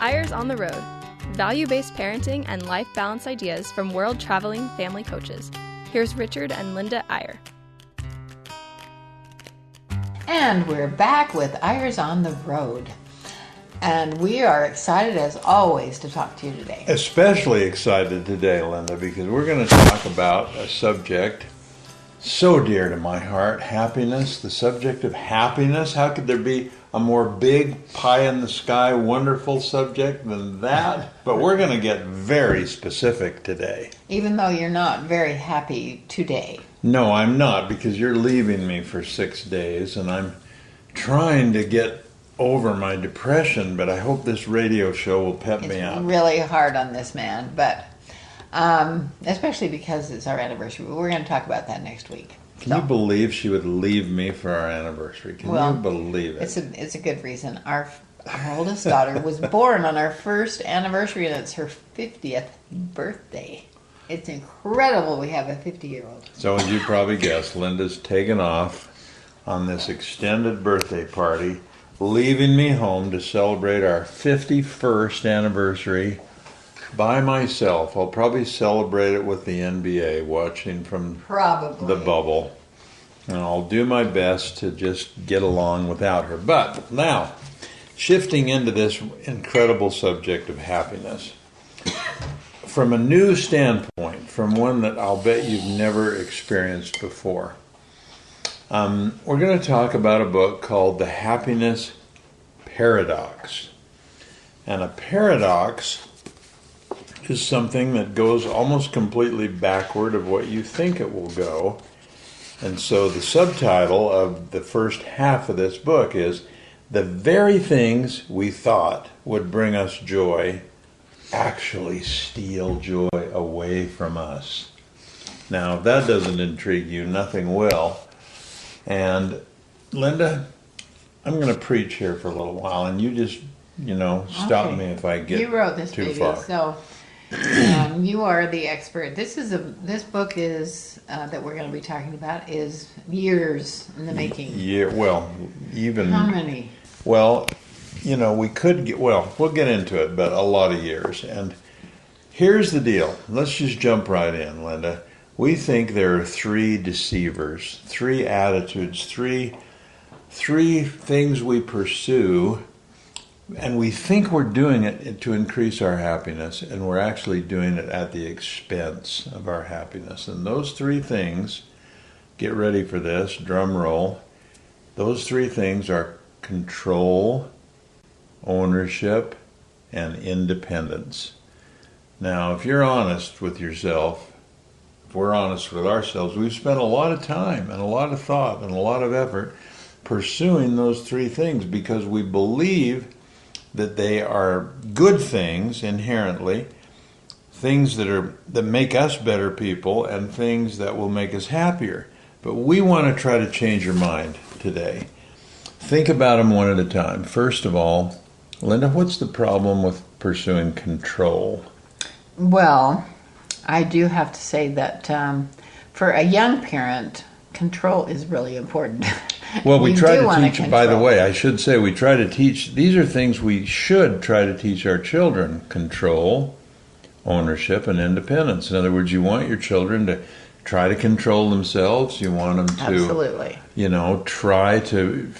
Eyres on the Road value based parenting and life balance ideas from world traveling family coaches. Here's Richard and Linda Eyre. And we're back with Eyres on the Road. And we are excited as always to talk to you today. Especially excited today, Linda, because we're going to talk about a subject so dear to my heart happiness, the subject of happiness. How could there be a more big, pie in the sky, wonderful subject than that? But we're going to get very specific today. Even though you're not very happy today. No, I'm not, because you're leaving me for six days, and I'm trying to get over my depression, but I hope this radio show will pep It's me up. really hard on this man, but um, especially because it's our anniversary. We're going to talk about that next week. Can you believe she would leave me for our anniversary? Can Well, you believe it? It's a it's a good reason. Our our oldest daughter was born on our first anniversary, and it's her fiftieth birthday. It's incredible we have a fifty year old. So, as you probably guessed, Linda's taken off on this extended birthday party, leaving me home to celebrate our 51st anniversary by myself. I'll probably celebrate it with the NBA, watching from Probably the bubble. And I'll do my best to just get along without her. But now, shifting into this incredible subject of happiness, from a new standpoint, from one that I'll bet you've never experienced before, um, we're going to talk about a book called The Happiness Paradox. And a paradox is something that goes almost completely backward of what you think it will go. And so the subtitle of the first half of this book is The Very Things We Thought Would Bring Us Joy Actually Steal Joy Away from Us. Now, if that doesn't intrigue you, nothing will. And Linda, I'm going to preach here for a little while, and you just, you know, stop Okay. me if I get you wrote this too baby, far. so um, you are the expert. This is a this book is uh, that we're going to be talking about is years in the making. Yeah, well, even How many? Well, you know, we could get, well, we'll get into it, but a lot of years. And here's the deal. Let's just jump right in, Linda. We think there are three deceivers, three attitudes, three three things we pursue and we think we're doing it to increase our happiness and we're actually doing it at the expense of our happiness. And those three things, get ready for this, drum roll. Those three things are control, ownership, and independence. Now, if you're honest with yourself, if we're honest with ourselves, we've spent a lot of time and a lot of thought and a lot of effort pursuing those three things because we believe that they are good things inherently, things that are that make us better people and things that will make us happier. But we want to try to change your mind today. Think about them one at a time. First of all, Linda, what's the problem with pursuing control? Well, I do have to say that um, for a young parent, control is really important. Well, we, try to teach, by the way, I should say, we try to teach, these are things we should try to teach our children control, ownership, and independence. In other words, you want your children to try to control themselves, you want them to, Absolutely. you know, try to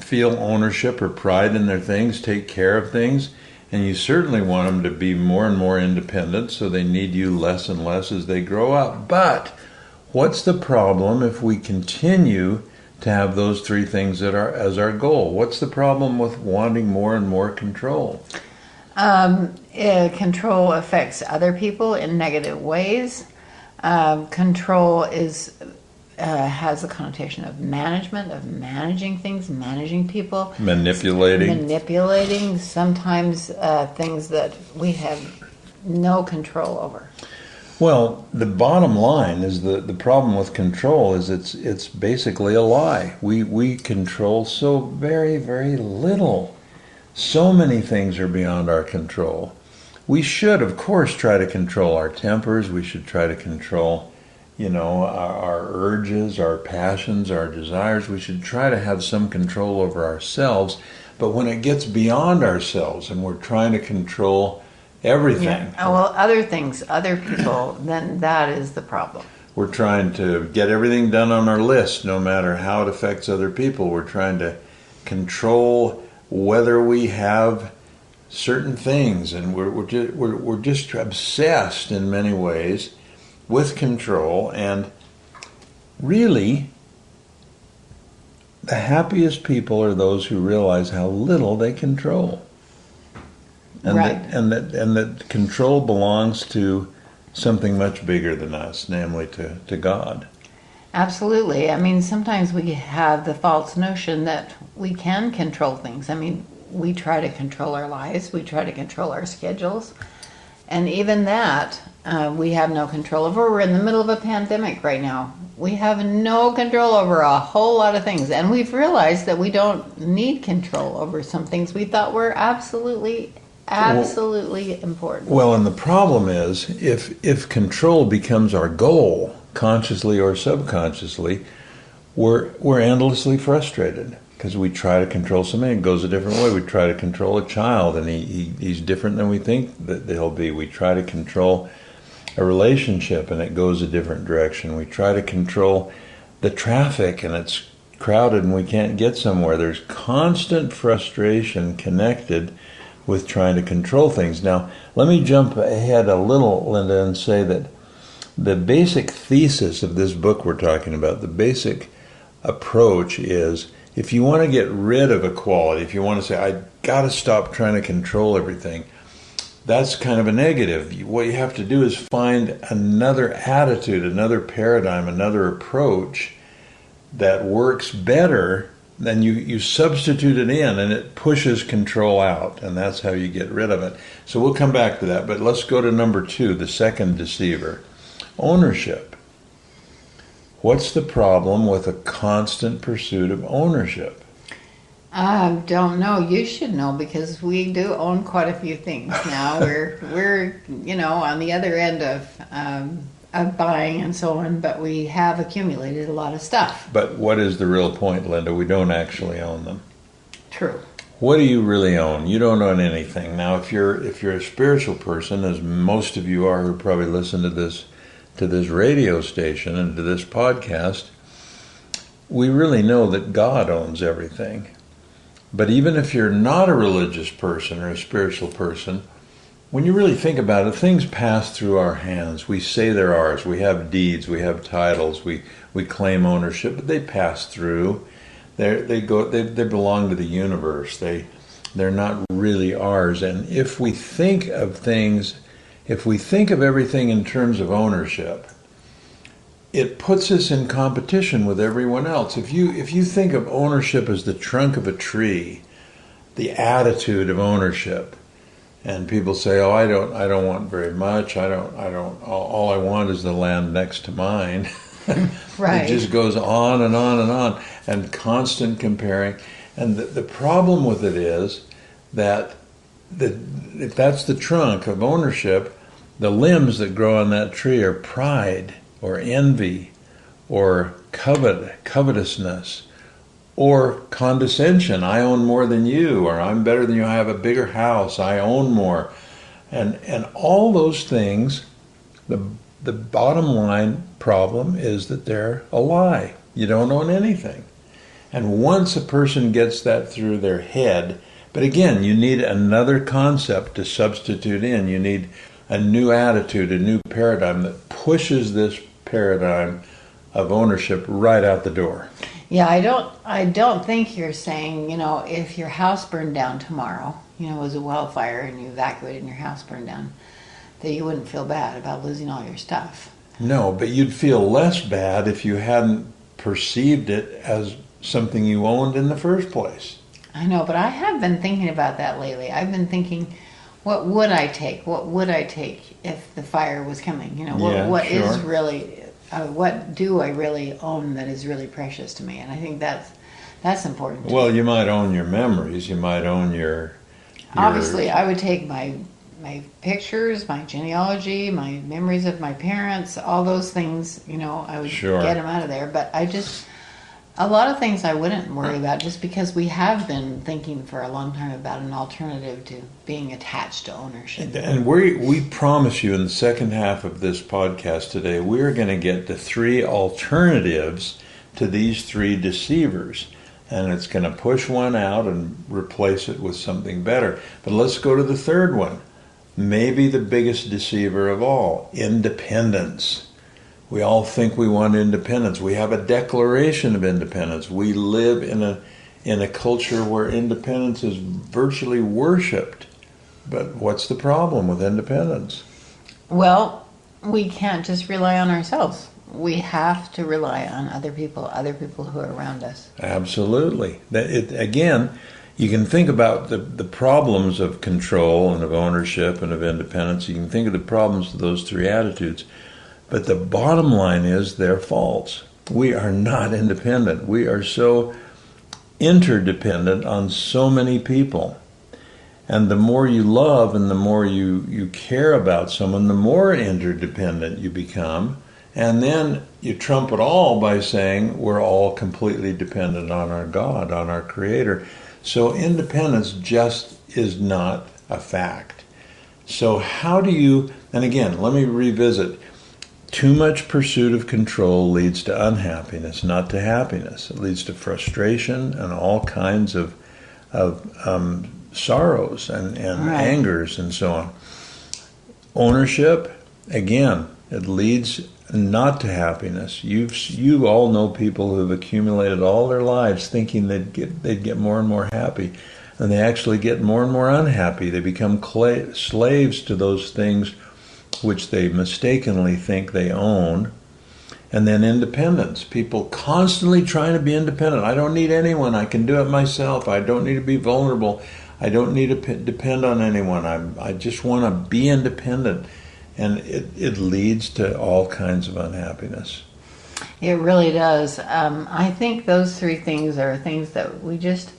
feel ownership or pride in their things, take care of things. And you certainly want them to be more and more independent, so they need you less and less as they grow up. But what's the problem if we continue to have those three things that are as our goal? What's the problem with wanting more and more control? Um, uh, control affects other people in negative ways. Um, control is uh, has a connotation of management, of managing things, managing people, Manipulating. manipulating. Sometimes uh, things that we have no control over. Well, the bottom line is the, the problem with control is it's it's basically a lie. We we control so very very little. So many things are beyond our control. We should, of course, try to control our tempers. We should try to control, you know, our, our urges, our passions, our desires. We should try to have some control over ourselves. But when it gets beyond ourselves and we're trying to control everything, Yeah. Oh, well, other things, other people, then that is the problem. we're trying to get everything done on our list, no matter how it affects other people. We're trying to control whether we have certain things, and we're we're just, we're, we're just obsessed in many ways with control. And really, the happiest people are those who realize how little they control, and Right. that, and that and that control belongs to something much bigger than us, namely to, to God. Absolutely. I mean, sometimes we have the false notion that we can control things. I mean, we try to control our lives, we try to control our schedules, and even that uh, we have no control over. We're in the middle of a pandemic right now. We have no control over a whole lot of things, and we've realized that we don't need control over some things we thought were absolutely, absolutely important. Well, and the problem is if if control becomes our goal, consciously or subconsciously, we're we're endlessly frustrated because we try to control somebody. And it goes a different way. We try to control a child, and he, he he's different than we think that he'll be. We try to control a relationship, and it goes a different direction. We try to control the traffic, and it's crowded, and we can't get somewhere. There's constant frustration connected with trying to control things. Now, let me jump ahead a little, Linda, and say that the basic thesis of this book we're talking about, the basic approach is if you want to get rid of equality, if you want to say, I got to stop trying to control everything, that's kind of a negative. What you have to do is find another attitude, another paradigm, another approach that works better then you, you substitute it in and it pushes control out and that's how you get rid of it so we'll come back to that but let's go to number two the second deceiver ownership what's the problem with a constant pursuit of ownership I don't know. You should know because we do own quite a few things now. we're we're you know on the other end of um, of buying and so on, but we have accumulated a lot of stuff. but what is the real point linda? We don't actually own them. True. what do you really own? You don't own anything. Now if you're if you're a spiritual person as most of you are who probably listen to this to this radio station and to this podcast we really know that god owns everything. But even if you're not a religious person or a spiritual person when you really think about it things pass through our hands. We say they're ours. We have deeds. We have titles. We we claim ownership but they pass through. They they go they, they belong to the universe. They they're not really ours. And if we think of things if we think of everything in terms of ownership it puts us in competition with everyone else. If you if you think of ownership as the trunk of a tree the attitude of ownership and people say oh i don't i don't want very much i don't i don't all, all i want is the land next to mine Right. it just goes on and on and on, and constant comparing. And the, the problem with it is that the, if that's the trunk of ownership, the limbs that grow on that tree are pride or envy or covet, covetousness or condescension. I own more than you, or I'm better than you. I have a bigger house. I own more, and and all those things. The the bottom line problem is that they're a lie. You don't own anything. And once a person gets that through their head, but again, you need another concept to substitute in. You need a new attitude, a new paradigm that pushes this paradigm of ownership right out the door. Yeah, I don't. I don't think you're saying you know if your house burned down tomorrow, you know, it was a wildfire and you evacuated and your house burned down, that you wouldn't feel bad about losing all your stuff. No, but you'd feel less bad if you hadn't perceived it as something you owned in the first place. I know, but I have been thinking about that lately. I've been thinking, what would I take? What would I take if the fire was coming? You know, what, Yeah, what is sure. really, uh, what do I really own that is really precious to me? And I think that's that's important. Well, you might own your memories. You might own your. your Obviously, I would take my my pictures, my genealogy, my memories of my parents, all those things. You know, I would Sure. get them out of there. But I just, A lot of things I wouldn't worry about just because we have been thinking for a long time about an alternative to being attached to ownership. And we we promise you in the second half of this podcast today, we're going to get to three alternatives to these three deceivers. And it's going to push one out and replace it with something better. But let's go to the third one. Maybe the biggest deceiver of all independence. We all think we want independence. We have a declaration of independence. We live in a in a culture where independence is virtually worshipped. But what's the problem with independence? Well, we can't just rely on ourselves. We have to rely on other people, other people who are around us. Absolutely. That it, again, you can think about the, the problems of control and of ownership and of independence. You can think of the problems of those three attitudes. But the bottom line is they're false. We are not independent. We are so interdependent on so many people. And the more you love and the more you, you care about someone, the more interdependent you become. And then you trump it all by saying we're all completely dependent on our God, on our Creator. So independence just is not a fact. So, how do you, and again, let me revisit too much pursuit of control leads to unhappiness, not to happiness. It leads to frustration and all kinds of, of um, sorrows and, and right. angers and so on. Ownership, again, it leads not to happiness. You've you all know people who've accumulated all their lives thinking they'd get they'd get more and more happy, and they actually get more and more unhappy. They become slaves to those things which they mistakenly think they own. And then independence. People constantly trying to be independent. I don't need anyone. I can do it myself. I don't need to be vulnerable. I don't need to p- depend on anyone. I, I just want to be independent. And it, it leads to all kinds of unhappiness. It really does. Um, I think those three things are things that we just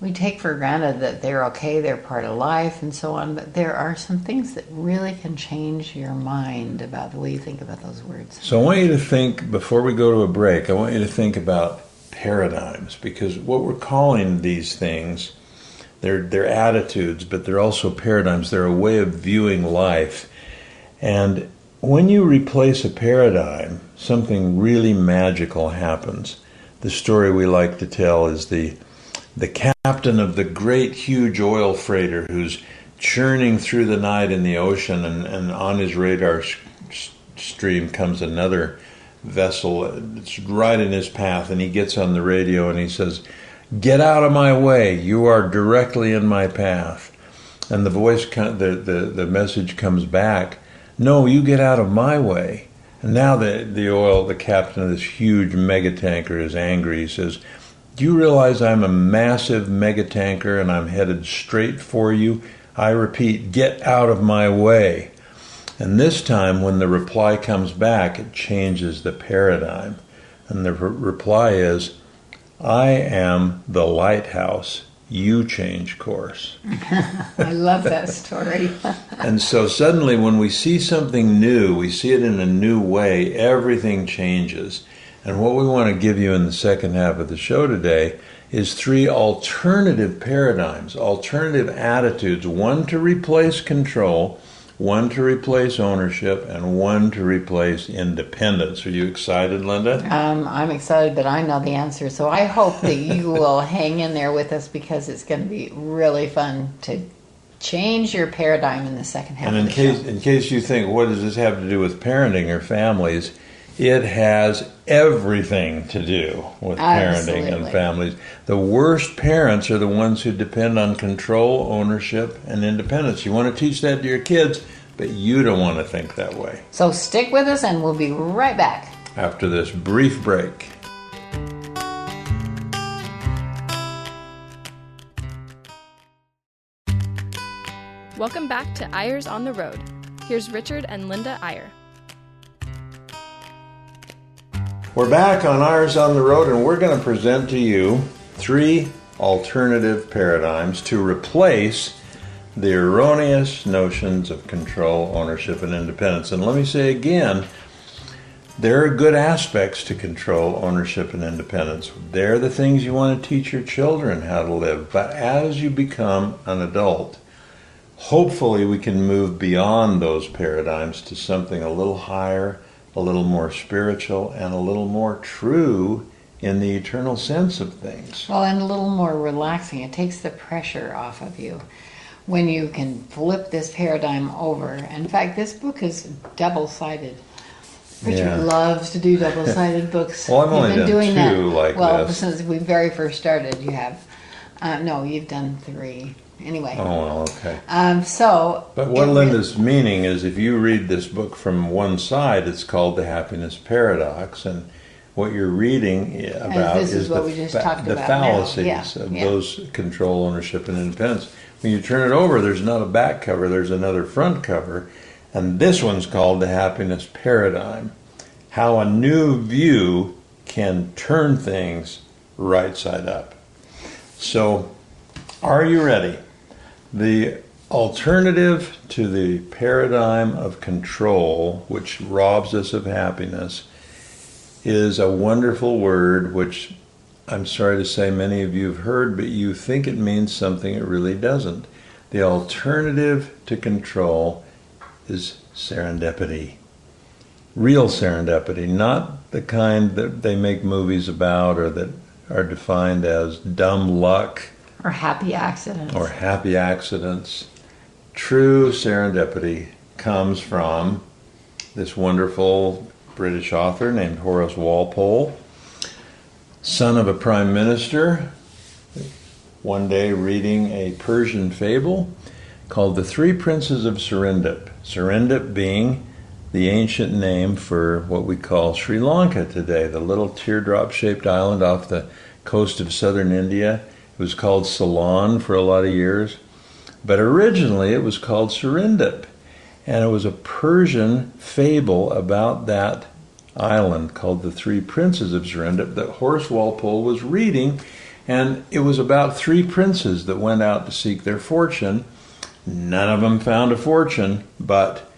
we take for granted that they're okay, they're part of life, and so on. But there are some things that really can change your mind about the way you think about those words. So I want you to think before we go to a break. I want you to think about paradigms because what we're calling these things, they're they're attitudes, but they're also paradigms. They're a way of viewing life, and when you replace a paradigm, something really magical happens. The story we like to tell is the the captain of the great, huge oil freighter who's churning through the night in the ocean, and, and on his radar stream comes another vessel. It's right in his path, and he gets on the radio and he says, Get out of my way. You are directly in my path. And the voice, the, the, the message comes back, No, you get out of my way. And now the, the oil, the captain of this huge mega tanker is angry. He says, do you realize I'm a massive mega tanker and I'm headed straight for you? I repeat, get out of my way. And this time, when the reply comes back, it changes the paradigm. And the re- reply is, I am the lighthouse. You change course. I love that story. and so suddenly, when we see something new, we see it in a new way, everything changes. And what we want to give you in the second half of the show today is three alternative paradigms, alternative attitudes one to replace control, one to replace ownership, and one to replace independence. Are you excited, Linda? Um, I'm excited, but I know the answer. So I hope that you will hang in there with us because it's going to be really fun to change your paradigm in the second half. And in case show. in case you think, what does this have to do with parenting or families? it has everything to do with Absolutely. parenting and families. The worst parents are the ones who depend on control, ownership, and independence. You want to teach that to your kids, but you don't want to think that way. So stick with us, and we'll be right back after this brief break. Welcome back to Eyres on the Road. Here's Richard and Linda Eyre. We're back on Eyres on the Road, and we're going to present to you three alternative paradigms to replace the erroneous notions of control, ownership, and independence. And let me say again there are good aspects to control, ownership, and independence. They're the things you want to teach your children how to live. But as you become an adult, hopefully we can move beyond those paradigms to something a little higher, a little more spiritual, and a little more true in the eternal sense of things. Well, and a little more relaxing. It takes the pressure off of you when you can flip this paradigm over. In fact, this book is double sided. Richard Yeah. loves to do double sided books. Well, I've only been done doing two that. like well, this. since we very first started, you have. Uh, no, you've done three. Anyway. Oh, well, okay. Um, so. But what Linda's meaning is if you read this book from one side, it's called The Happiness Paradox. And what you're reading about is is, the, fa- the about fallacies Yeah, of yeah. those control, ownership, and independence. When you turn it over, there's not a back cover, there's another front cover. And this one's called The Happiness Paradigm How a New View Can Turn Things Right Side Up. So, are you ready? The alternative to the paradigm of control, which robs us of happiness, is a wonderful word which I'm sorry to say many of you have heard, but you think it means something it really doesn't. The alternative to control is serendipity. Real serendipity, not the kind that they make movies about or that are defined as dumb luck Or happy accidents. or happy accidents. True serendipity comes from this wonderful British author named Horace Walpole, son of a prime minister, one day reading a Persian fable called The Three Princes of Serendip. Serendip being the ancient name for what we call Sri Lanka today, the little teardrop shaped island off the coast of southern India. It was called Ceylon for a lot of years, but originally it was called Serendip. And it was a Persian fable about that island called The Three Princes of Serendip that Horace Walpole was reading. And it was about three princes that went out to seek their fortune. None of them found a fortune, but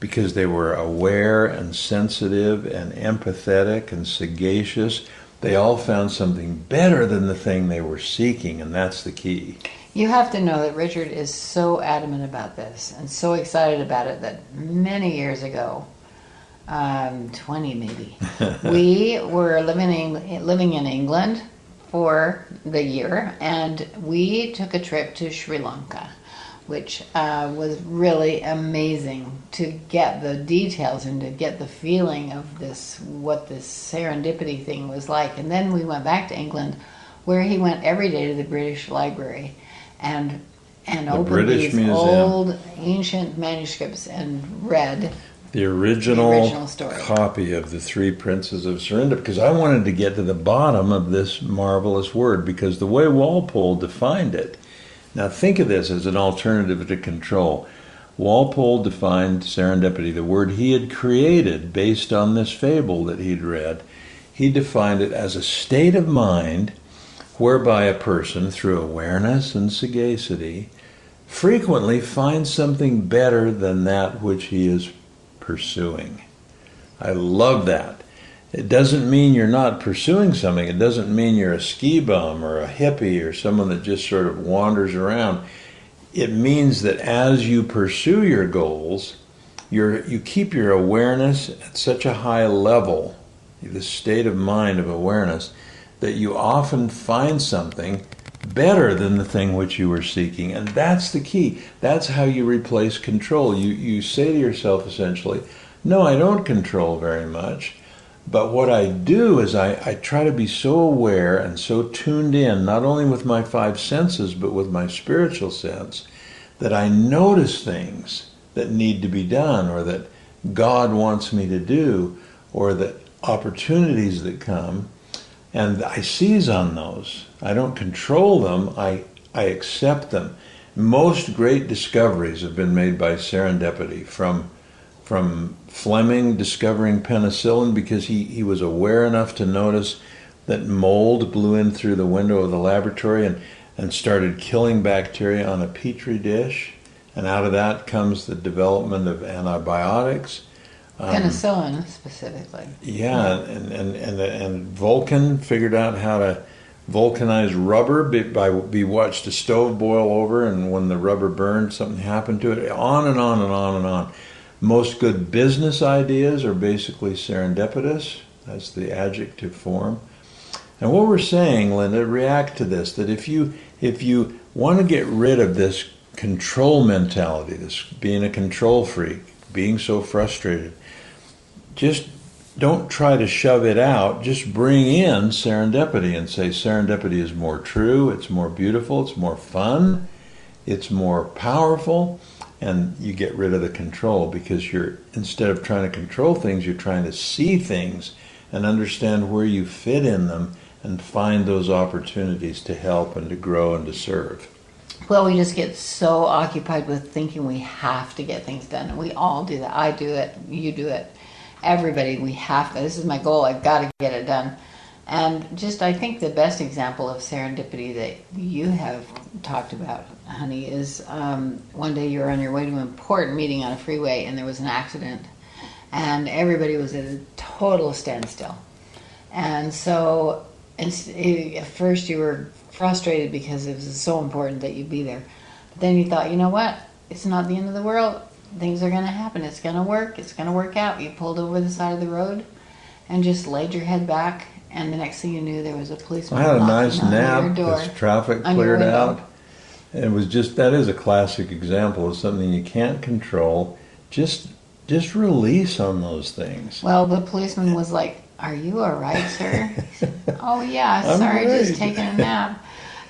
because they were aware and sensitive and empathetic and sagacious, they all found something better than the thing they were seeking, and that's the key. You have to know that Richard is so adamant about this and so excited about it that many years ago, um, 20 maybe, we were living in, living in England for the year and we took a trip to Sri Lanka, which uh, was really amazing to get the details and to get the feeling of this, what this serendipity thing was like. And then we went back to England where he went every day to the British Library and and The opened British these Museum. old ancient manuscripts and read. The original, The original story. copy of the Three Princes of Serendip, because I wanted to get to the bottom of this marvelous word, because the way Walpole defined it. Now, think of this as an alternative to control. Walpole defined serendipity, the word he had created based on this fable that he'd read. He defined it as a state of mind whereby a person, through awareness and sagacity, frequently finds something better than that which he is pursuing. I love that. It doesn't mean you're not pursuing something. It doesn't mean you're a ski bum or a hippie or someone that just sort of wanders around. It means that as you pursue your goals, you're, you keep your awareness at such a high level, the state of mind of awareness, that you often find something better than the thing which you were seeking. And that's the key. That's how you replace control. You, you say to yourself essentially, no, I don't control very much. But what I do is I, I try to be so aware and so tuned in, not only with my five senses, but with my spiritual sense, that I notice things that need to be done or that God wants me to do or that opportunities that come and I seize on those. I don't control them, I, I accept them. Most great discoveries have been made by serendipity from from Fleming discovering penicillin because he, he was aware enough to notice that mold blew in through the window of the laboratory and, and started killing bacteria on a petri dish. And out of that comes the development of antibiotics. Um, Penicillin specifically. Yeah, and and and and Vulcan figured out how to vulcanize rubber be- by be watched a stove boil over, and when the rubber burned, something happened to it. On and on and on and on. Most good business ideas are basically serendipitous. That's the adjective form. And what we're saying, Linda, react to this: that if you if you want to get rid of this control mentality, this being a control freak, being so frustrated, just don't try to shove it out. Just bring in serendipity and say serendipity is more true, it's more beautiful, it's more fun, it's more powerful, and you get rid of the control because you're instead of trying to control things, you're trying to see things and understand where you fit in them and find those opportunities to help and to grow and to serve. Well, we just get so occupied with thinking we have to get things done, and we all do that. I do it, you do it, everybody. We have to. This is my goal. I've got to get it done. And just, I think the best example of serendipity that you have talked about, honey, is um, one day you were on your way to an important meeting on a freeway, and there was an accident, and everybody was at a total standstill. And so, at first you were frustrated because it was so important that you be there. But then you thought, you know what? It's not the end of the world. Things are going to happen. It's going to work. It's going to work out. You pulled over the side of the road and just laid your head back. And the next thing you knew, there was a policeman. I had a nice nap as traffic cleared out. It was just that is a classic example of something you can't control. Just just release on those things. Well, the policeman was like, "Are you all right, sir?" Said, oh yeah, sorry, just taking a nap.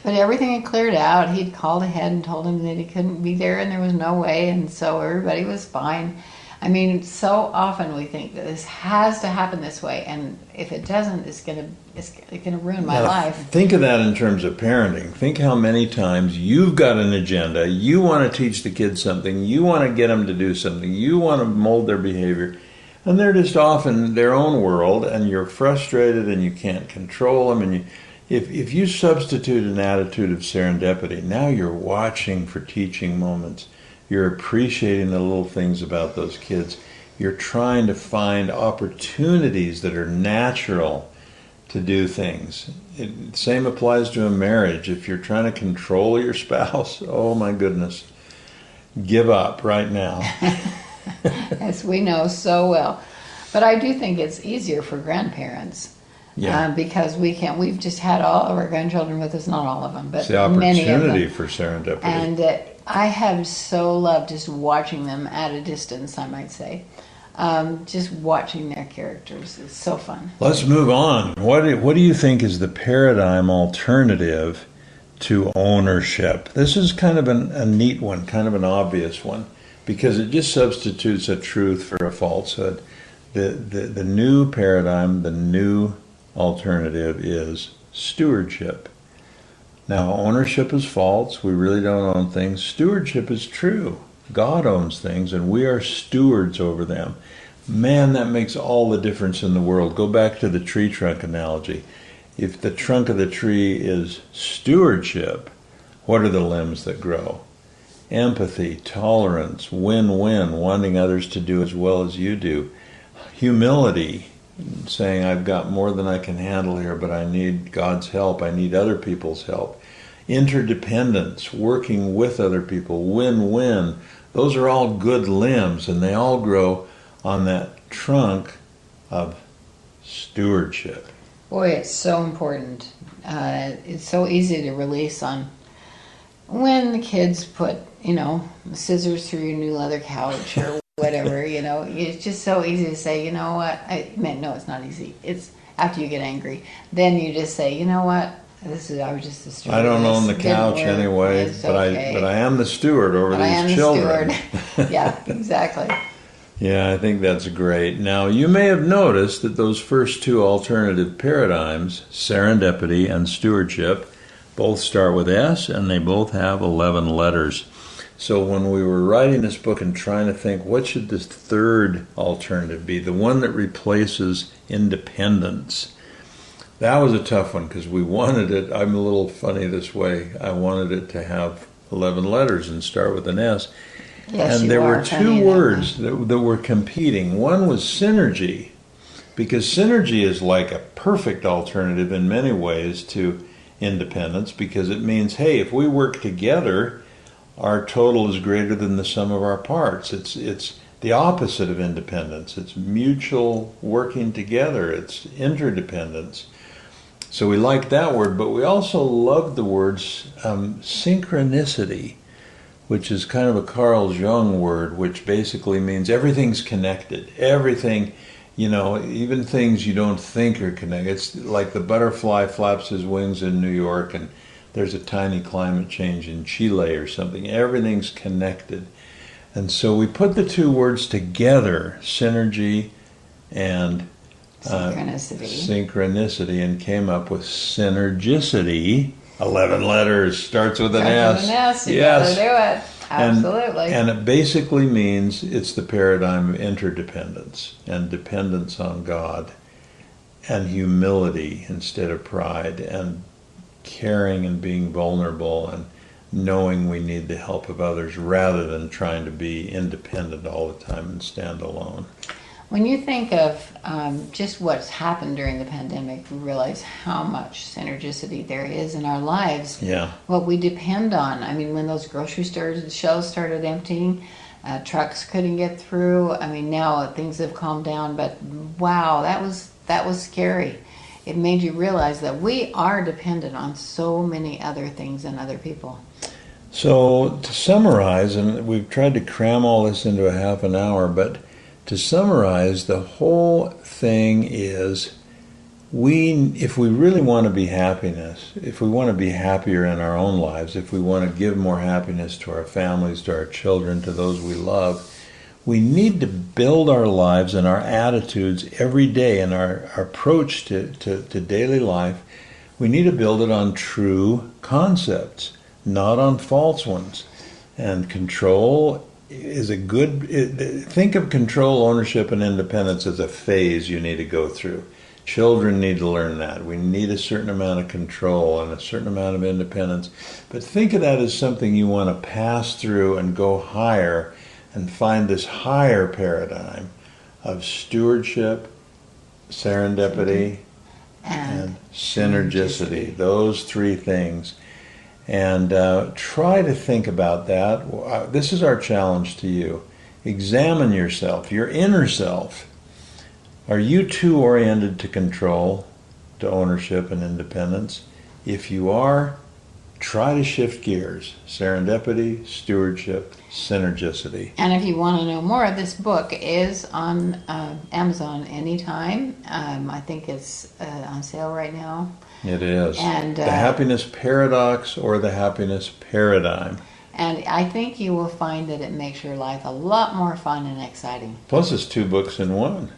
But everything had cleared out. He'd called ahead and told him that he couldn't be there, and there was no way, and so everybody was fine. I mean, so often we think that this has to happen this way, and if it doesn't, it's gonna it's gonna ruin my Now, life. Think of that in terms of parenting. Think how many times you've got an agenda, you want to teach the kids something, you want to get them to do something, you want to mold their behavior, and they're just off in their own world, and you're frustrated and you can't control them. And you, if if you substitute an attitude of serendipity, now you're watching for teaching moments. You're appreciating the little things about those kids. You're trying to find opportunities that are natural to do things. It, same applies to a marriage. If you're trying to control your spouse, oh my goodness, give up right now. as we know so well. But I do think it's easier for grandparents. Yeah. Uh, because we can't, we've just had all of our grandchildren with us, not all of them, but It's the many of opportunity them. for serendipity. And uh, I have so loved just watching them at a distance, I might say. Um, just watching their characters is so fun. Let's move on. What do, what do you think is the paradigm alternative to ownership? This is kind of an, a neat one, kind of an obvious one, because it just substitutes a truth for a falsehood. The, the, the new paradigm, the new alternative is stewardship. Now, ownership is false. We really don't own things. Stewardship is true. God owns things, and we are stewards over them. Man, that makes all the difference in the world. Go back to the tree trunk analogy. If the trunk of the tree is stewardship, what are the limbs that grow? Empathy, tolerance, win win, wanting others to do as well as you do. Humility, saying, I've got more than I can handle here, but I need God's help, I need other people's help. Interdependence, working with other people, win win. Those are all good limbs, and they all grow on that trunk of stewardship. Boy, it's so important. Uh, it's so easy to release on when the kids put, you know, scissors through your new leather couch or whatever. you know, it's just so easy to say, you know what? I mean, no, it's not easy. It's after you get angry, then you just say, you know what? This is I was just a steward. I don't own the couch anyway, It's but okay. I but I am the steward over But I am these the children. steward. yeah, exactly. Yeah, I think that's great. Now, you may have noticed that those first two alternative paradigms, serendipity and stewardship, both start with S and they both have 11 letters. So, when we were writing this book and trying to think what should this third alternative be, the one that replaces independence, that was a tough one because we wanted it. I'm a little funny this way. I wanted it to have 11 letters and start with an S. Yes, and there were two words that, that were competing. One was synergy, because synergy is like a perfect alternative in many ways to independence, because it means, hey, if we work together, our total is greater than the sum of our parts. It's it's the opposite of independence. It's mutual working together. It's interdependence. So we like that word, but we also love the words um, synchronicity, which is kind of a Carl Jung word, which basically means everything's connected. Everything, you know, even things you don't think are connected. It's like the butterfly flaps his wings in New York and there's a tiny climate change in Chile or something. Everything's connected. And so we put the two words together, synergy and uh, Synchronicity. synchronicity, and came up with synergicity. 11 letters, starts with an Starts S. with an S, you yes. gotta do it. And- Absolutely. And, it basically means it's the paradigm of interdependence and dependence on God and humility instead of pride and caring and being vulnerable and knowing we need the help of others rather than trying to be independent all the time and stand alone. When you think of um, just what's happened during the pandemic, we realize how much synergicity there is in our lives. Yeah. What we depend on. I mean, when those grocery stores and shelves started emptying, uh, trucks couldn't get through. I mean, now things have calmed down, but wow, that was that was scary. It made you realize that we are dependent on so many other things and other people. So, to summarize, and we've tried to cram all this into a half an hour, but to summarize, the whole thing is we, if we really want to be happiness, if we want to be happier in our own lives, if we want to give more happiness to our families, to our children, to those we love, we need to build our lives and our attitudes every day and our, our approach to, to, to daily life. We need to build it on true concepts, not on false ones. And control is a good, think of control, ownership, and independence as a phase you need to go through. Children need to learn that. We need a certain amount of control and a certain amount of independence. But think of that as something you want to pass through and go higher and find this higher paradigm of stewardship, serendipity, And, and synergicity. Those three things. And uh, try to think about that. Uh, This is our challenge to you. Examine yourself, your inner self. Are you too oriented to control, to ownership and independence? If you are, try to shift gears. Serendipity, stewardship, synergicity. and if you want to know more, this book is on uh, Amazon anytime. Um, I think it's uh, on sale right now. It is. And, the uh, happiness paradox or the happiness paradigm. And I think you will find that it makes your life a lot more fun and exciting. Plus, it's two books in one.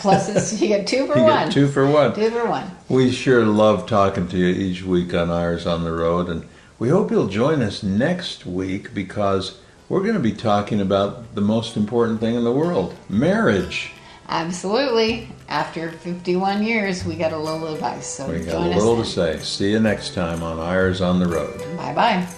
Plus, it's, you get two for You one. get two for one. Two for one. We sure love talking to you each week on Eyres on the Road, and we hope you'll join us next week because we're going to be talking about the most important thing in the world marriage. Absolutely. After 51 years, we got a little advice. So We got a little to say. See you next time on Eyres on the Road. Bye bye.